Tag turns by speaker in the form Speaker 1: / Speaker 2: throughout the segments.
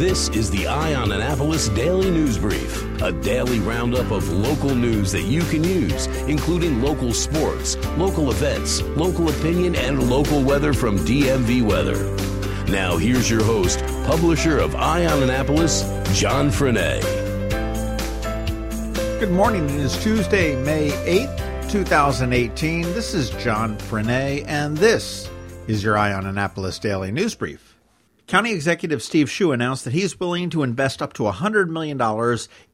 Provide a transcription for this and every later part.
Speaker 1: This is the Eye on Annapolis Daily News Brief, a daily roundup of local news that you can use, including local sports, local events, local opinion, and local weather from DMV Weather. Now, here's your host, publisher of Eye on Annapolis, John Frenaye.
Speaker 2: Good morning. It is Tuesday, May 8th, 2018. This is John Frenaye, and this is your Eye on Annapolis Daily News Brief. County Executive Steve Schuh announced that he's willing to invest up to $100 million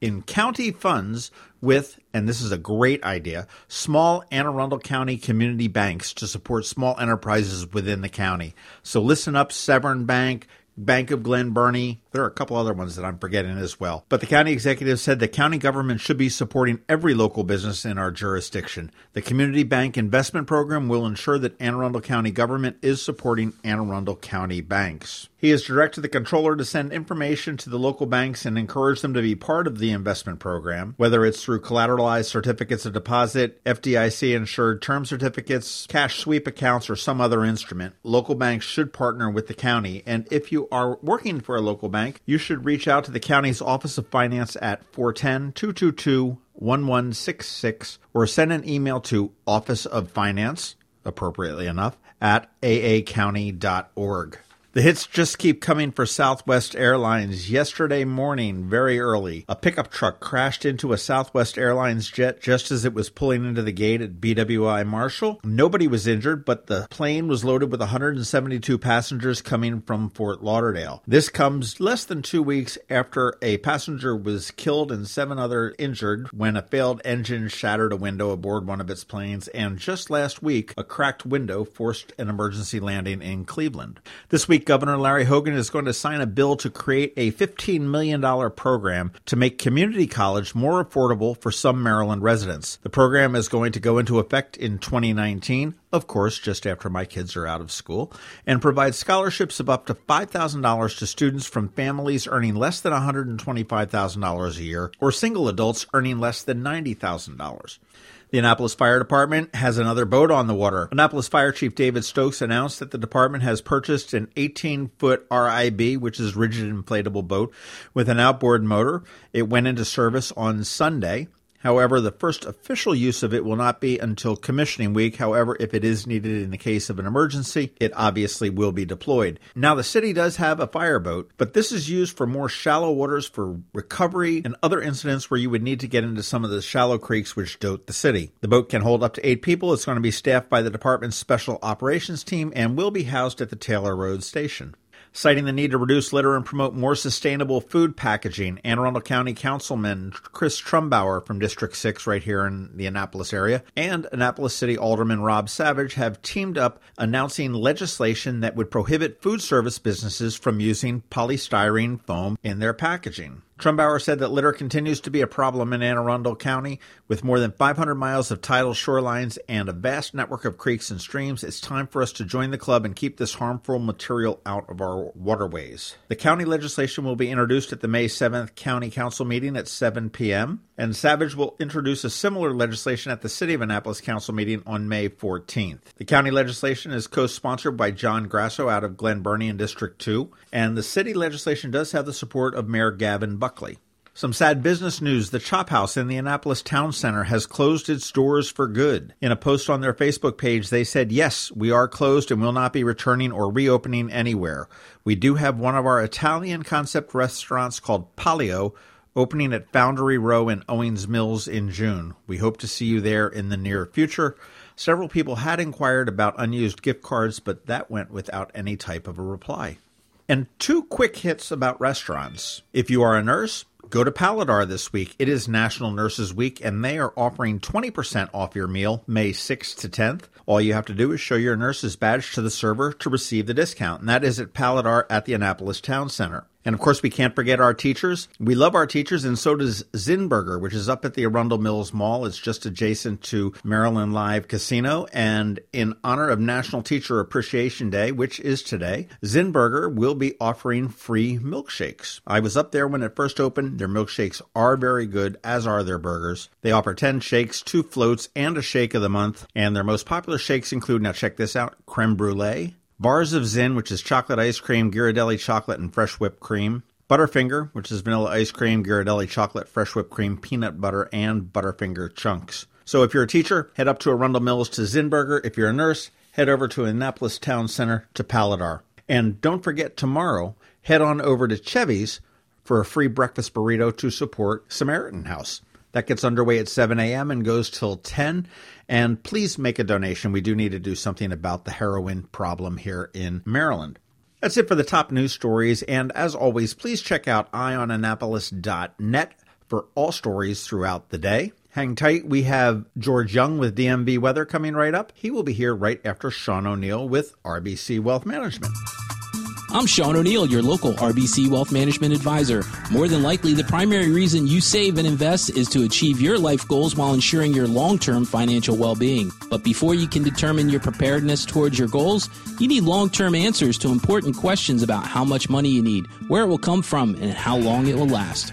Speaker 2: in county funds with, and this is a great idea, small Anne Arundel County community banks to support small enterprises within the county. So listen up, Severn Bank, Bank of Glen Burnie. There are a couple other ones that I'm forgetting as well. But the county executive said the county government should be supporting every local business in our jurisdiction. The Community Bank Investment Program will ensure that Anne Arundel County government is supporting Anne Arundel County banks. He has directed the controller to send information to the local banks and encourage them to be part of the investment program, whether it's through collateralized certificates of deposit, FDIC insured term certificates, cash sweep accounts, or some other instrument. Local banks should partner with the county, and if you are working for a local bank, you should reach out to the county's Office of Finance at 410 222 1166 or send an email to Office of Finance, appropriately enough, at aacounty.org. The hits just keep coming for Southwest Airlines. Yesterday morning, very early, a pickup truck crashed into a Southwest Airlines jet just as it was pulling into the gate at BWI Marshall. Nobody was injured, but the plane was loaded with 172 passengers coming from Fort Lauderdale. This comes less than two weeks after a passenger was killed and seven other injured when a failed engine shattered a window aboard one of its planes, and just last week, a cracked window forced an emergency landing in Cleveland. This week, Governor Larry Hogan is going to sign a bill to create a $15 million program to make community college more affordable for some Maryland residents. The program is going to go into effect in 2019, of course, just after my kids are out of school, and provide scholarships of up to $5,000 to students from families earning less than $125,000 a year or single adults earning less than $90,000. The Annapolis Fire Department has another boat on the water. Annapolis Fire Chief David Stokes announced that the department has purchased an 18 foot RIB, which is rigid inflatable boat, with an outboard motor. It went into service on Sunday. However, the first official use of it will not be until commissioning week. However, if it is needed in the case of an emergency, it obviously will be deployed. Now, the city does have a fireboat, but this is used for more shallow waters for recovery and other incidents where you would need to get into some of the shallow creeks which dot the city. The boat can hold up to eight people. It's going to be staffed by the department's special operations team and will be housed at the Taylor Road station. Citing the need to reduce litter and promote more sustainable food packaging, Anne Arundel County Councilman Chris Trumbauer from District 6 right here in the Annapolis area and Annapolis City Alderman Rob Savage have teamed up announcing legislation that would prohibit food service businesses from using polystyrene foam in their packaging. Trumbauer said that litter continues to be a problem in Anne Arundel County. With more than 500 miles of tidal shorelines and a vast network of creeks and streams, it's time for us to join the club and keep this harmful material out of our waterways. The county legislation will be introduced at the May 7th County Council meeting at 7 p.m., and Savage will introduce a similar legislation at the City of Annapolis Council meeting on May 14th. The county legislation is co sponsored by John Grasso out of Glen Burnie in District 2, and the city legislation does have the support of Mayor Gavin Buckley. Some sad business news. The Chop House in the Annapolis Town Center has closed its doors for good. In a post on their Facebook page, they said, Yes, we are closed and will not be returning or reopening anywhere. We do have one of our Italian concept restaurants called Palio opening at Foundry Row in Owings Mills in June. We hope to see you there in the near future. Several people had inquired about unused gift cards, but that went without any type of a reply. And two quick hits about restaurants. If you are a nurse, Go to Paladar this week. It is National Nurses Week, and they are offering 20% off your meal May 6th to 10th. All you have to do is show your nurse's badge to the server to receive the discount, and that is at Paladar at the Annapolis Town Center. And of course, we can't forget our teachers. We love our teachers, and so does Zinburger, which is up at the Arundel Mills Mall. It's just adjacent to Maryland Live Casino. And in honor of National Teacher Appreciation Day, which is today, Zinburger will be offering free milkshakes. I was up there when it first opened. Their milkshakes are very good, as are their burgers. They offer 10 shakes, two floats, and a shake of the month. And their most popular shakes include, now check this out, creme brulee, Bars of Zin, which is chocolate ice cream, Ghirardelli chocolate, and fresh whipped cream. Butterfinger, which is vanilla ice cream, Ghirardelli chocolate, fresh whipped cream, peanut butter, and Butterfinger chunks. So if you're a teacher, head up to Arundel Mills to Zinburger. If you're a nurse, head over to Annapolis Town Center to Paladar. And don't forget tomorrow, head on over to Chevy's for a free breakfast burrito to support Samaritan House. That gets underway at 7 a.m. and goes till 10. And please make a donation. We do need to do something about the heroin problem here in Maryland. That's it for the top news stories. And as always, please check out eyeonannapolis.net for all stories throughout the day. Hang tight. We have George Young with DMV Weather coming right up. He will be here right after Sean O'Neill with RBC Wealth Management.
Speaker 3: I'm Sean O'Neill, your local RBC Wealth Management Advisor. More than likely, the primary reason you save and invest is to achieve your life goals while ensuring your long term financial well being. But before you can determine your preparedness towards your goals, you need long term answers to important questions about how much money you need, where it will come from, and how long it will last.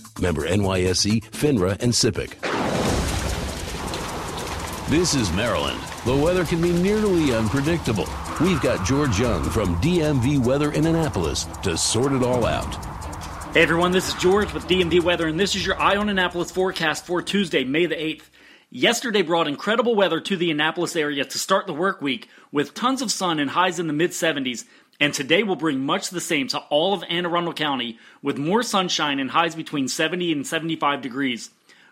Speaker 1: Member NYSE, FINRA, and SIPC. This is Maryland. The weather can be nearly unpredictable. We've got George Young from DMV Weather in Annapolis to sort it all out.
Speaker 4: Hey everyone, this is George with DMV Weather, and this is your Eye on Annapolis forecast for Tuesday, May the 8th. Yesterday brought incredible weather to the Annapolis area to start the work week with tons of sun and highs in the mid 70s. And today will bring much the same to all of Anne Arundel County with more sunshine and highs between 70 and 75 degrees.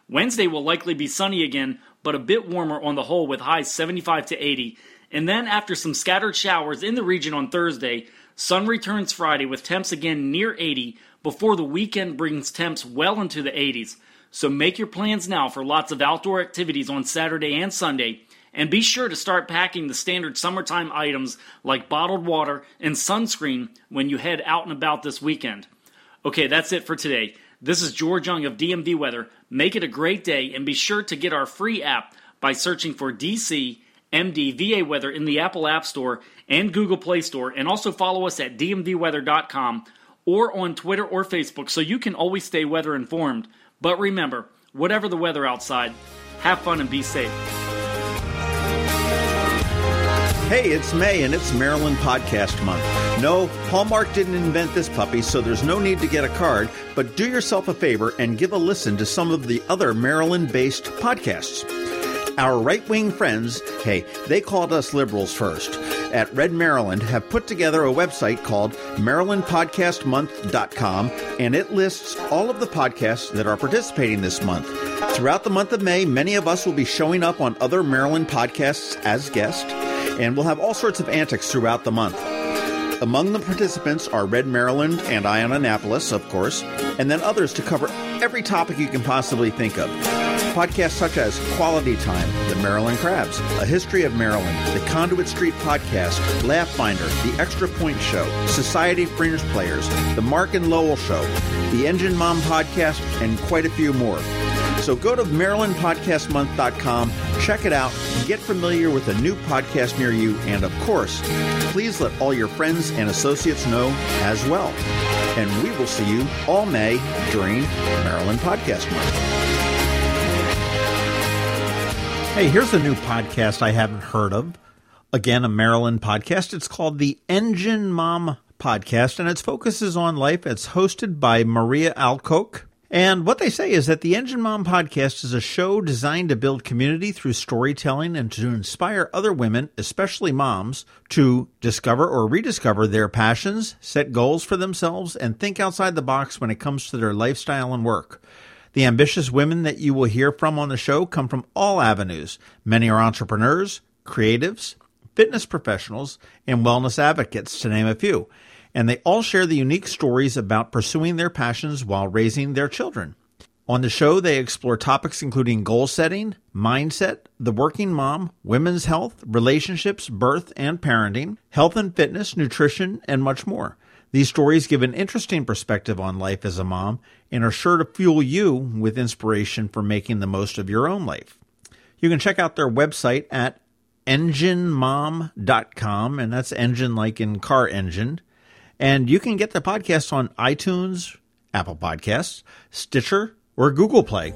Speaker 4: Wednesday will likely be sunny again, but a bit warmer on the whole with highs 75 to 80. And then after some scattered showers in the region on Thursday, sun returns Friday with temps again near 80 before the weekend brings temps well into the 80s. So make your plans now for lots of outdoor activities on Saturday and Sunday and be sure to start packing the standard summertime items like bottled water and sunscreen when you head out and about this weekend. Okay, that's it for today. This is George Young of DMV Weather. Make it a great day and be sure to get our free app by searching for DC MD VA Weather in the Apple App Store and Google Play Store, and also follow us at dmvweather.com or on Twitter or Facebook so you can always stay weather informed. But remember, whatever the weather outside, have fun and be safe.
Speaker 2: Hey, it's May and it's Maryland Podcast Month. No, Hallmark didn't invent this puppy, so there's no need to get a card, but do yourself a favor and give a listen to some of the other Maryland based podcasts. Our right wing friends, hey, they called us liberals first, at Red Maryland have put together a website called MarylandPodcastMonth.com, and it lists all of the podcasts that are participating this month. Throughout the month of May, many of us will be showing up on other Maryland podcasts as guests and we'll have all sorts of antics throughout the month. Among the participants are Red Maryland and Eye on Annapolis, of course, and then others to cover every topic you can possibly think of. Podcasts such as Quality Time, The Maryland Crabs, A History of Maryland, The Conduit Street Podcast, Laugh Finder, The Extra Point Show, Society Fringe Players, The Mark and Lowell Show, The Engine Mom Podcast, and quite a few more. So go to MarylandPodcastMonth.com, check it out, get familiar with a new podcast near you, and of course, please let all your friends and associates know as well. And we will see you all May during Maryland Podcast Month. Hey, here's a new podcast I haven't heard of. Again, a Maryland podcast. It's called the Engine Mom Podcast, and its focus is on life. It's hosted by Maria Alcock And what they say is that the Engine Mom podcast is a show designed to build community through storytelling and to inspire other women, especially moms, to discover or rediscover their passions, set goals for themselves, and think outside the box when it comes to their lifestyle and work. The ambitious women that you will hear from on the show come from all avenues. Many are entrepreneurs, creatives, fitness professionals, and wellness advocates, to name a few and they all share the unique stories about pursuing their passions while raising their children. On the show, they explore topics including goal setting, mindset, the working mom, women's health, relationships, birth and parenting, health and fitness, nutrition, and much more. These stories give an interesting perspective on life as a mom and are sure to fuel you with inspiration for making the most of your own life. You can check out their website at enginemom.com, and that's engine like in car engine. And you can get the podcast on iTunes, Apple Podcasts, Stitcher, or Google Play.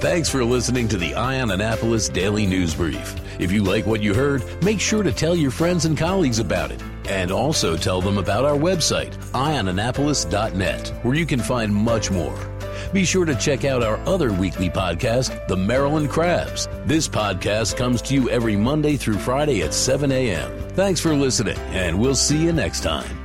Speaker 1: Thanks for listening to the Eye on Annapolis Daily News Brief. If you like what you heard, make sure to tell your friends and colleagues about it. And also tell them about our website, eyeonannapolis.net, where you can find much more. Be sure to check out our other weekly podcast, The Maryland Crabs. This podcast comes to you every Monday through Friday at 7 a.m. Thanks for listening, and we'll see you next time.